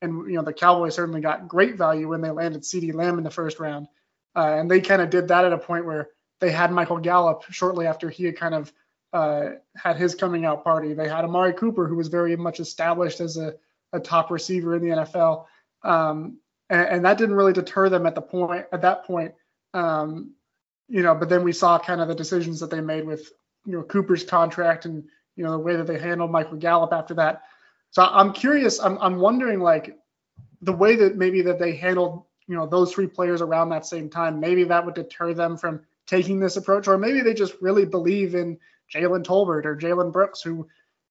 and you know the Cowboys certainly got great value when they landed CeeDee Lamb in the first round, uh, and they kind of did that at a point where they had Michael Gallup shortly after he had kind of uh, had his coming out party. They had Amari Cooper, who was very much established as a, a top receiver in the NFL, um, and, and, that didn't really deter them at the point at that point. Um, you know, but then we saw kind of the decisions that they made with you know Cooper's contract and you know the way that they handled Michael Gallup after that. So I'm curious. I'm I'm wondering like the way that maybe that they handled you know those three players around that same time. Maybe that would deter them from taking this approach, or maybe they just really believe in Jalen Tolbert or Jalen Brooks, who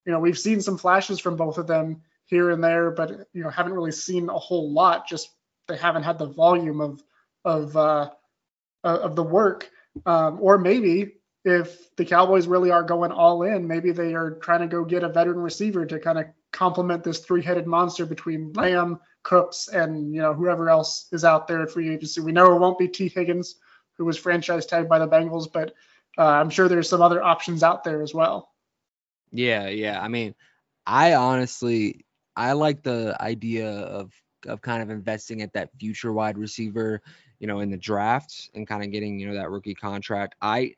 you know we've seen some flashes from both of them here and there, but you know haven't really seen a whole lot. Just they haven't had the volume of of uh, of the work. Um, or maybe if the Cowboys really are going all in, maybe they are trying to go get a veteran receiver to kind of complement this three-headed monster between Lamb, Cooks, and you know whoever else is out there at free agency. We know it won't be Tee Higgins, who was franchise tagged by the Bengals, but uh, I'm sure there's some other options out there as well. Yeah, yeah. I mean, I honestly I like the idea of of kind of investing at that future wide receiver, you know, in the draft and kind of getting you know that rookie contract. I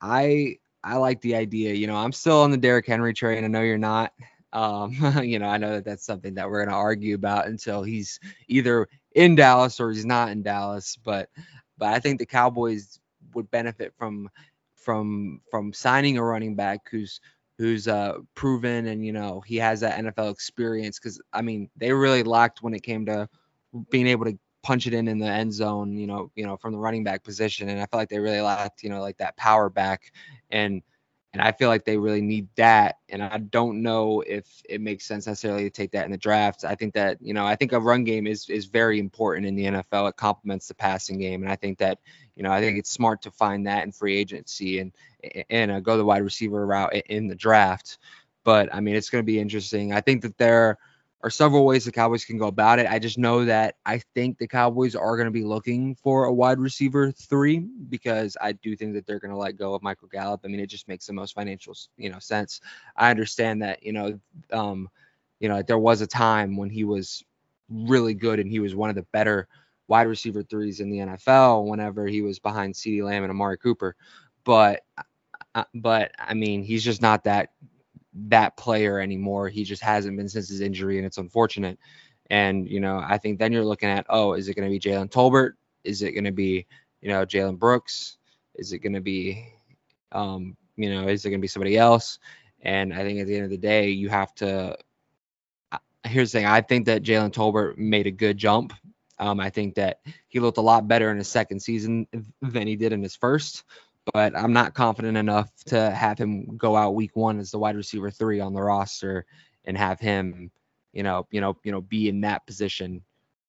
I I like the idea. You know, I'm still on the Derrick Henry train. I know you're not. Um, you know, I know that that's something that we're going to argue about until he's either in Dallas or he's not in Dallas. But but I think the Cowboys would benefit from from from signing a running back who's who's uh proven and you know he has that NFL experience because I mean they really lacked when it came to being able to punch it in in the end zone, you know, you know, from the running back position. And I feel like they really lacked, you know, like that power back. And and I feel like they really need that. And I don't know if it makes sense necessarily to take that in the draft. I think that, you know, I think a run game is is very important in the NFL. It complements the passing game. And I think that, you know, I think it's smart to find that in free agency and and uh, go the wide receiver route in the draft. But I mean, it's going to be interesting. I think that there are several ways the Cowboys can go about it. I just know that I think the Cowboys are going to be looking for a wide receiver three because I do think that they're going to let go of Michael Gallup. I mean, it just makes the most financial, you know, sense. I understand that, you know, um, you know, there was a time when he was really good and he was one of the better wide receiver threes in the NFL whenever he was behind CeeDee Lamb and Amari Cooper. But, uh, but I mean, he's just not that that player anymore. He just hasn't been since his injury, and it's unfortunate. And you know, I think then you're looking at, oh, is it going to be Jalen Tolbert? Is it going to be, you know, Jalen Brooks? Is it going to be, um, you know, is it going to be somebody else? And I think at the end of the day, you have to. Uh, here's the thing: I think that Jalen Tolbert made a good jump. Um, I think that he looked a lot better in his second season than he did in his first but I'm not confident enough to have him go out week one as the wide receiver three on the roster and have him, you know, you know, you know, be in that position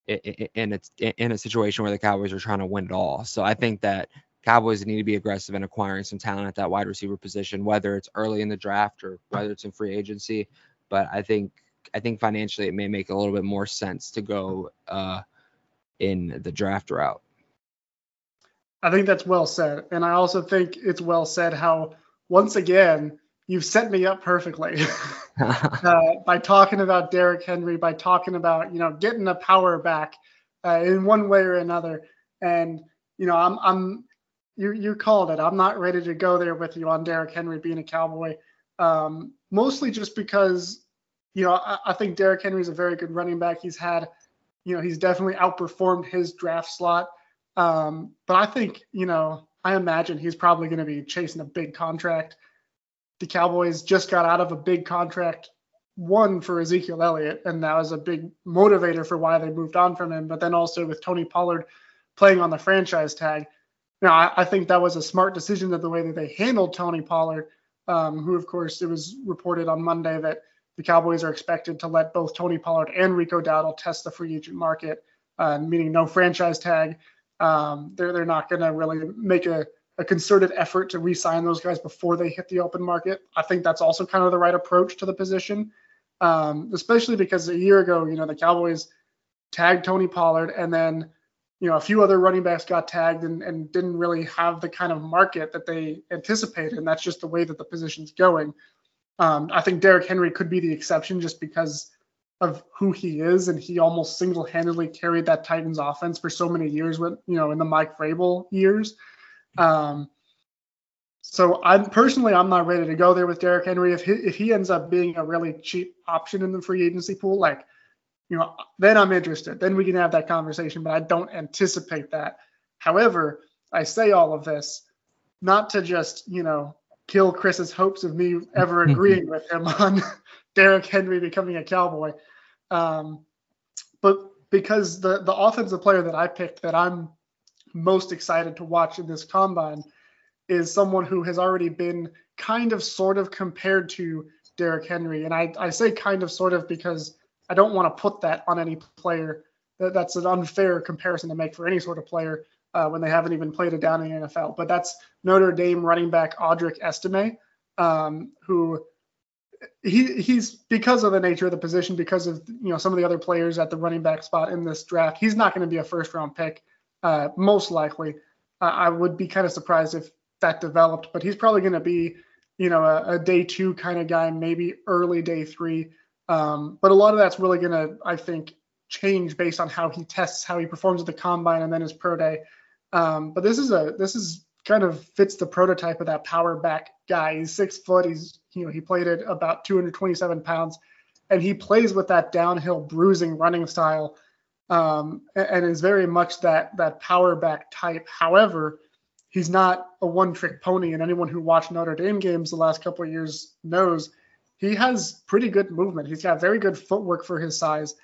in it's in a situation where the Cowboys are trying to win it all. So I think that Cowboys need to be aggressive in acquiring some talent at that wide receiver position, whether it's early in the draft or whether it's in free agency. But I think I think financially it may make a little bit more sense to go uh, in the draft route. I think that's well said. And I also think it's well said how, once again, you've set me up perfectly uh, by talking about Derrick Henry, by talking about, you know, getting the power back uh, in one way or another. And, you know, I'm, I'm, you, you called it. I'm not ready to go there with you on Derrick Henry being a Cowboy, um, mostly just because, you know, I, I think Derrick Henry is a very good running back. He's had, you know, he's definitely outperformed his draft slot. Um, but I think, you know, I imagine he's probably going to be chasing a big contract. The Cowboys just got out of a big contract, one for Ezekiel Elliott, and that was a big motivator for why they moved on from him. But then also with Tony Pollard playing on the franchise tag, Now, I, I think that was a smart decision that the way that they handled Tony Pollard, um, who of course it was reported on Monday that the Cowboys are expected to let both Tony Pollard and Rico Dowdle test the free agent market, uh, meaning no franchise tag. Um, they're they're not going to really make a, a concerted effort to re-sign those guys before they hit the open market. I think that's also kind of the right approach to the position, um, especially because a year ago, you know, the Cowboys tagged Tony Pollard and then you know a few other running backs got tagged and, and didn't really have the kind of market that they anticipated, and that's just the way that the position's going. Um, I think Derrick Henry could be the exception just because of who he is, and he almost single-handedly carried that Titans offense for so many years. With you know, in the Mike Vrabel years. Um, so I'm personally, I'm not ready to go there with Derrick Henry. If he, if he ends up being a really cheap option in the free agency pool, like you know, then I'm interested. Then we can have that conversation. But I don't anticipate that. However, I say all of this not to just you know kill Chris's hopes of me ever agreeing with him on Derrick Henry becoming a Cowboy. Um, but because the the offensive player that I picked that I'm most excited to watch in this combine is someone who has already been kind of sort of compared to Derrick Henry. And I, I say kind of sort of because I don't want to put that on any player. That, that's an unfair comparison to make for any sort of player uh, when they haven't even played it down in the NFL. But that's Notre Dame running back Audric Estime, um, who he he's because of the nature of the position, because of you know some of the other players at the running back spot in this draft, he's not going to be a first round pick, uh, most likely. Uh, I would be kind of surprised if that developed, but he's probably going to be you know a, a, day two kind of guy, maybe early day three. Um, but a lot of that's really going to, I think, change based on how he tests, how he performs at the combine, and then his pro day. Um, but this is a this is kind of fits the prototype of that power back guy. He's six foot. He's you know he played at about 227 pounds, and he plays with that downhill bruising running style, um, and is very much that that power back type. However, he's not a one trick pony, and anyone who watched Notre Dame games the last couple of years knows he has pretty good movement. He's got very good footwork for his size.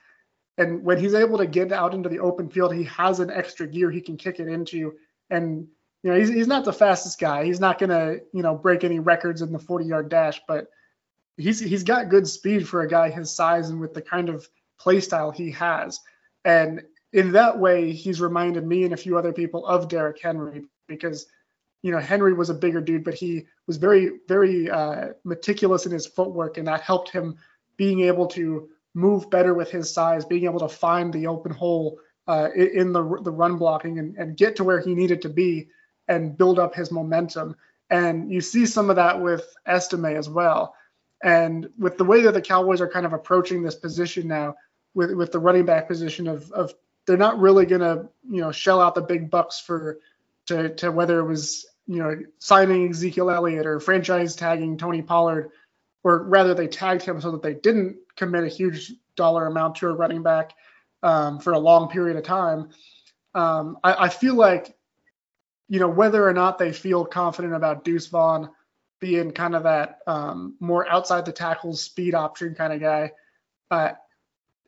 And when he's able to get out into the open field, he has an extra gear he can kick it into. And you know, he's, he's not the fastest guy. He's not to, you know, break any records in the 40 yard dash, but he's he's got good speed for a guy his size and with the kind of play style he has. And in that way, he's reminded me and a few other people of Derrick Henry because, you know, Henry was a bigger dude, but he was very, very uh, meticulous in his footwork, and that helped him being able to move better with his size, being able to find the open hole uh, in the the run blocking and, and get to where he needed to be and build up his momentum. And you see some of that with Estime as well. And with the way that the Cowboys are kind of approaching this position now, with with the running back position of of they're not really gonna you know shell out the big bucks for to to whether it was you know signing Ezekiel Elliott or franchise tagging Tony Pollard, or rather they tagged him so that they didn't commit a huge dollar amount to a running back um, for a long period of time. Um, I, I, feel like you know whether or not they feel confident about Deuce Vaughn being kind of that um, more outside the tackles speed option kind of guy. Uh,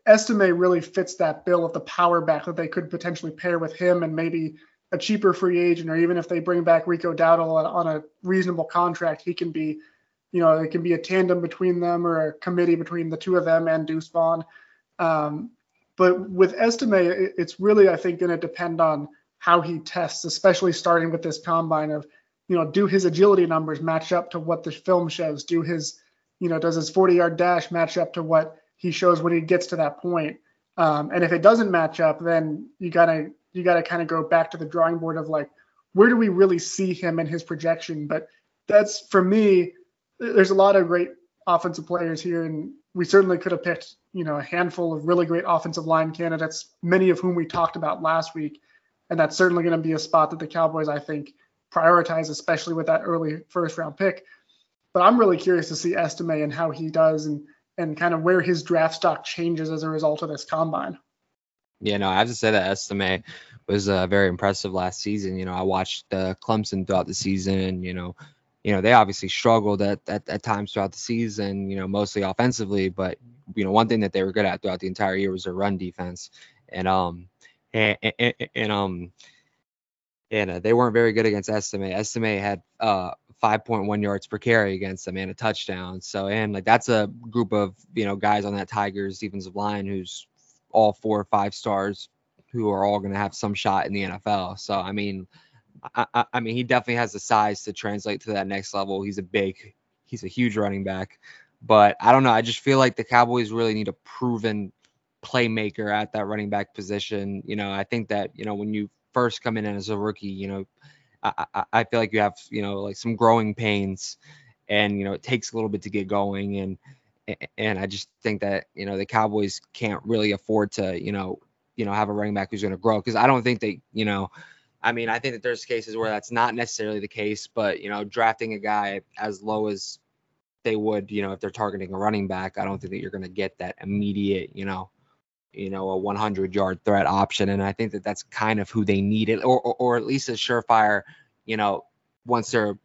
Estime really fits that bill of the power back that they could potentially pair with him and maybe a cheaper free agent, or even if they bring back Rico Dowdle on, on a reasonable contract, he can be, you know, it can be a tandem between them or a committee between the two of them and Deuce Vaughn. Um, but with Estime, it's really, I think, going to depend on how he tests, especially starting with this combine of, you know, do his agility numbers match up to what the film shows? Do his, you know, does his 40 yard dash match up to what he shows when he gets to that point. Um, and if it doesn't match up, then you gotta you gotta kind of go back to the drawing board of like, where do we really see him in his projection? But that's for me. There's a lot of great offensive players here, and we certainly could have picked you know a handful of really great offensive line candidates, many of whom we talked about last week, and that's certainly going to be a spot that the Cowboys I think prioritize, especially with that early first round pick. But I'm really curious to see Estime and how he does, and and kind of where his draft stock changes as a result of this combine. Yeah, no, I have to say that Estime was uh, very impressive last season. You know, I watched uh, Clemson throughout the season, and you know, you know they obviously struggled at, at at times throughout the season. You know, mostly offensively, but you know one thing that they were good at throughout the entire year was their run defense, and um and, and, and um and uh, they weren't very good against Estime. Estime had uh 5.1 yards per carry against them and a touchdown. So and like that's a group of you know guys on that Tigers defensive line who's all four or five stars who are all going to have some shot in the NFL. So I mean, I, I, I, mean he definitely has the size to translate to that next level. He's a big, he's a huge running back. But I don't know. I just feel like the Cowboys really need a proven playmaker at that running back position. You know, I think that you know when you first come in as a rookie, you know, I, I, feel like you have you know like some growing pains, and you know it takes a little bit to get going, and and I just think that you know the Cowboys can't really afford to you know you know have a running back who's going to grow because I don't think they you know. I mean, I think that there's cases where that's not necessarily the case, but you know, drafting a guy as low as they would, you know, if they're targeting a running back, I don't think that you're going to get that immediate, you know, you know, a 100 yard threat option. And I think that that's kind of who they needed, or, or, or at least a surefire, you know, once they're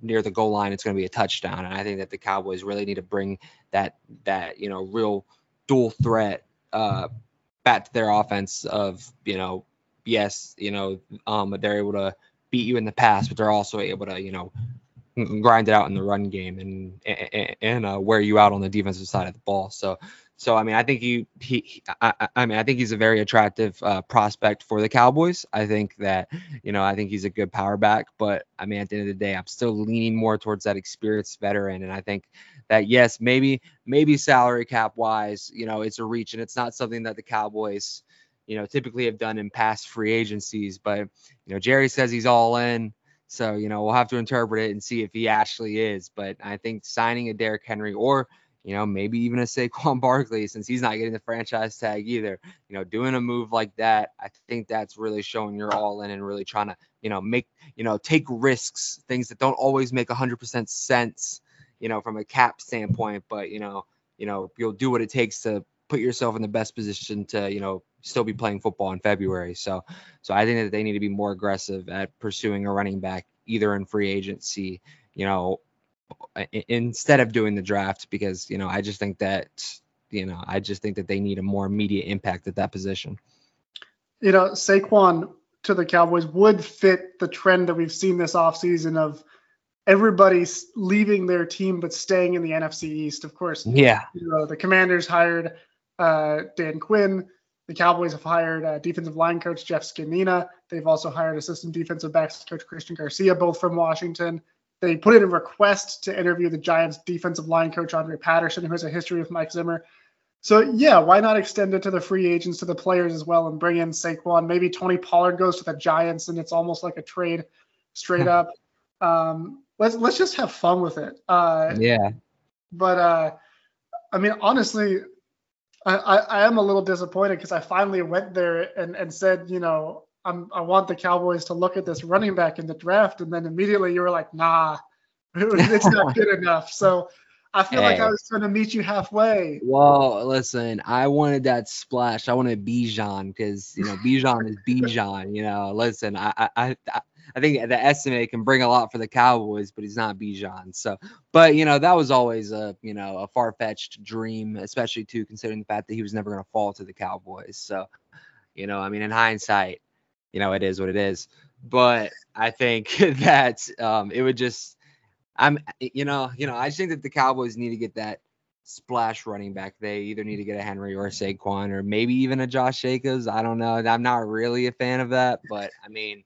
near the goal line, it's going to be a touchdown. And I think that the Cowboys really need to bring that, that, you know, real dual threat uh, back to their offense of, you know, yes, you know, um, they're able to beat you in the past, but they're also able to, you know, grind it out in the run game and and, and uh, wear you out on the defensive side of the ball. So so I mean, I think he he I, I mean I think he's a very attractive uh, prospect for the Cowboys. I think that you know I think he's a good power back, but I mean at the end of the day, I'm still leaning more towards that experienced veteran, and I think that yes, maybe maybe salary cap wise, you know, it's a reach, and it's not something that the Cowboys you know typically have done in past free agencies, but you know Jerry says he's all in. So, you know, we'll have to interpret it and see if he actually is. But I think signing a Derrick Henry or you know, maybe even a Saquon Barkley since he's not getting the franchise tag either. You know, doing a move like that, I think that's really showing you're all in and really trying to, you know, make, you know, take risks, things that don't always make 100% sense, you know, from a cap standpoint, but you know, you know, you'll do what it takes to put yourself in the best position to, you know, still be playing football in February. So, so I think that they need to be more aggressive at pursuing a running back either in free agency, you know, instead of doing the draft because you know I just think that you know I just think that they need a more immediate impact at that position. You know, Saquon to the Cowboys would fit the trend that we've seen this offseason of everybody leaving their team but staying in the NFC East. Of course, yeah. You know, the Commanders hired uh, Dan Quinn. The Cowboys have hired uh, defensive line coach Jeff Zgonina. They've also hired assistant defensive backs coach Christian Garcia, both from Washington. They put in a request to interview the Giants defensive line coach Andre Patterson, who has a history with Mike Zimmer. so yeah, why not extend it to the free agents, to the players as well, and bring in Saquon? Maybe Tony Pollard goes to the Giants, and it's almost like a trade, straight up. Um, let's let's just have fun with it. Uh, yeah. But uh, I mean, honestly, I, I, I am a little disappointed because I finally went there and, and said, you know, I'm, I want the Cowboys to look at this running back in the draft, and then immediately you were like, nah, it's not good enough. So I feel hey. like I was trying to meet you halfway. Well, listen, I wanted that splash. I wanted Bijan because you know Bijan is Bijan. You know, listen, I I I, I think the Estime can bring a lot for the Cowboys, but he's not Bijan. So, but you know that was always a you know a far fetched dream, especially too considering the fact that he was never going to fall to the Cowboys. So, you know, I mean, in hindsight, you know, it is what it is. But I think that um, it would just I'm you know, you know, I just think that the Cowboys need to get that splash running back. They either need to get a Henry or a Saquon or maybe even a Josh Jacobs. I don't know. I'm not really a fan of that, but I mean,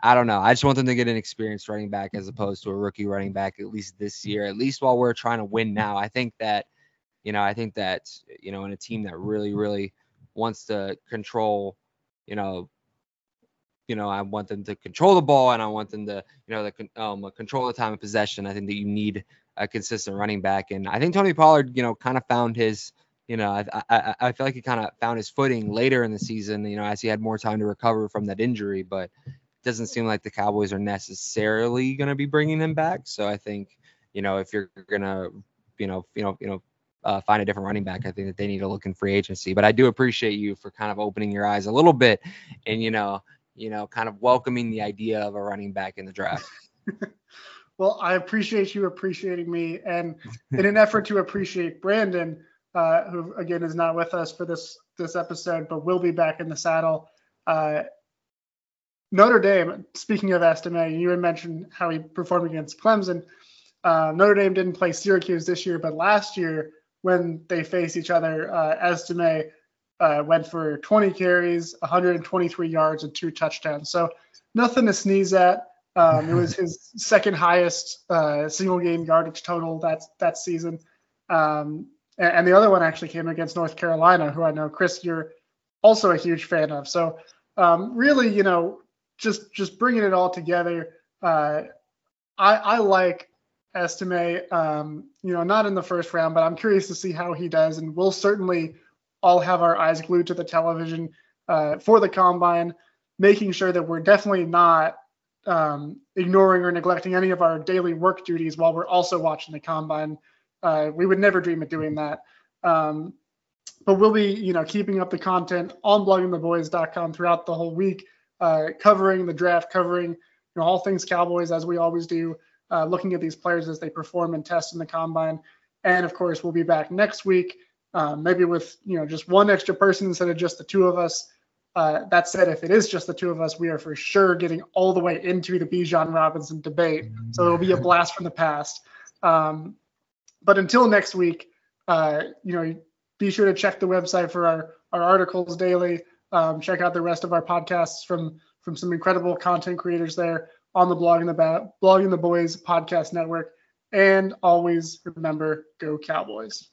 I don't know. I just want them to get an experienced running back as opposed to a rookie running back at least this year, at least while we're trying to win now. I think that, you know, I think that, you know, in a team that really, really wants to control, you know, you know, I want them to control the ball and I want them to, you know, the, um, control the time of possession. I think that you need a consistent running back. And I think Tony Pollard, you know, kind of found his, you know, I, I, I feel like he kind of found his footing later in the season, you know, as he had more time to recover from that injury. But doesn't seem like the Cowboys are necessarily going to be bringing him back. So I think, you know, if you're going to, you know, you know, you know, uh, find a different running back. I think that they need to look in free agency. But I do appreciate you for kind of opening your eyes a little bit and you know you know, kind of welcoming the idea of a running back in the draft. well, I appreciate you appreciating me, and in an effort to appreciate Brandon, uh, who again is not with us for this this episode, but will be back in the saddle. Uh, Notre Dame. Speaking of Estime, you had mentioned how he performed against Clemson. Uh, Notre Dame didn't play Syracuse this year, but last year when they faced each other, uh, Estime uh, went for 20 carries, 123 yards, and two touchdowns. So nothing to sneeze at. Um, it was his second highest uh, single game yardage total that that season. Um, and, and, the other one actually came against North Carolina, who I know Chris, you're also a huge fan of. So um, really, you know, just just bringing it all together. Uh, I, I like Estime. Um, you know, not in the first round, but I'm curious to see how he does, and we'll certainly all have our eyes glued to the television uh, for the combine, making sure that we're definitely not um, ignoring or neglecting any of our daily work duties while we're also watching the combine. Uh, we would never dream of doing that. Um, but we'll be, you know, keeping up the content on bloggingtheboys.com throughout the whole week, uh, covering the draft, covering you know all things Cowboys as we always do, uh, looking at these players as they perform and test in the combine. And of course, we'll be back next week um, maybe with you know just one extra person instead of just the two of us. Uh, that said, if it is just the two of us, we are for sure getting all the way into the Bijan Robinson debate. So it'll be a blast from the past. Um, but until next week, uh, you know, be sure to check the website for our, our articles daily. Um, check out the rest of our podcasts from from some incredible content creators there on the blog and the blogging the boys podcast network. And always remember, go Cowboys.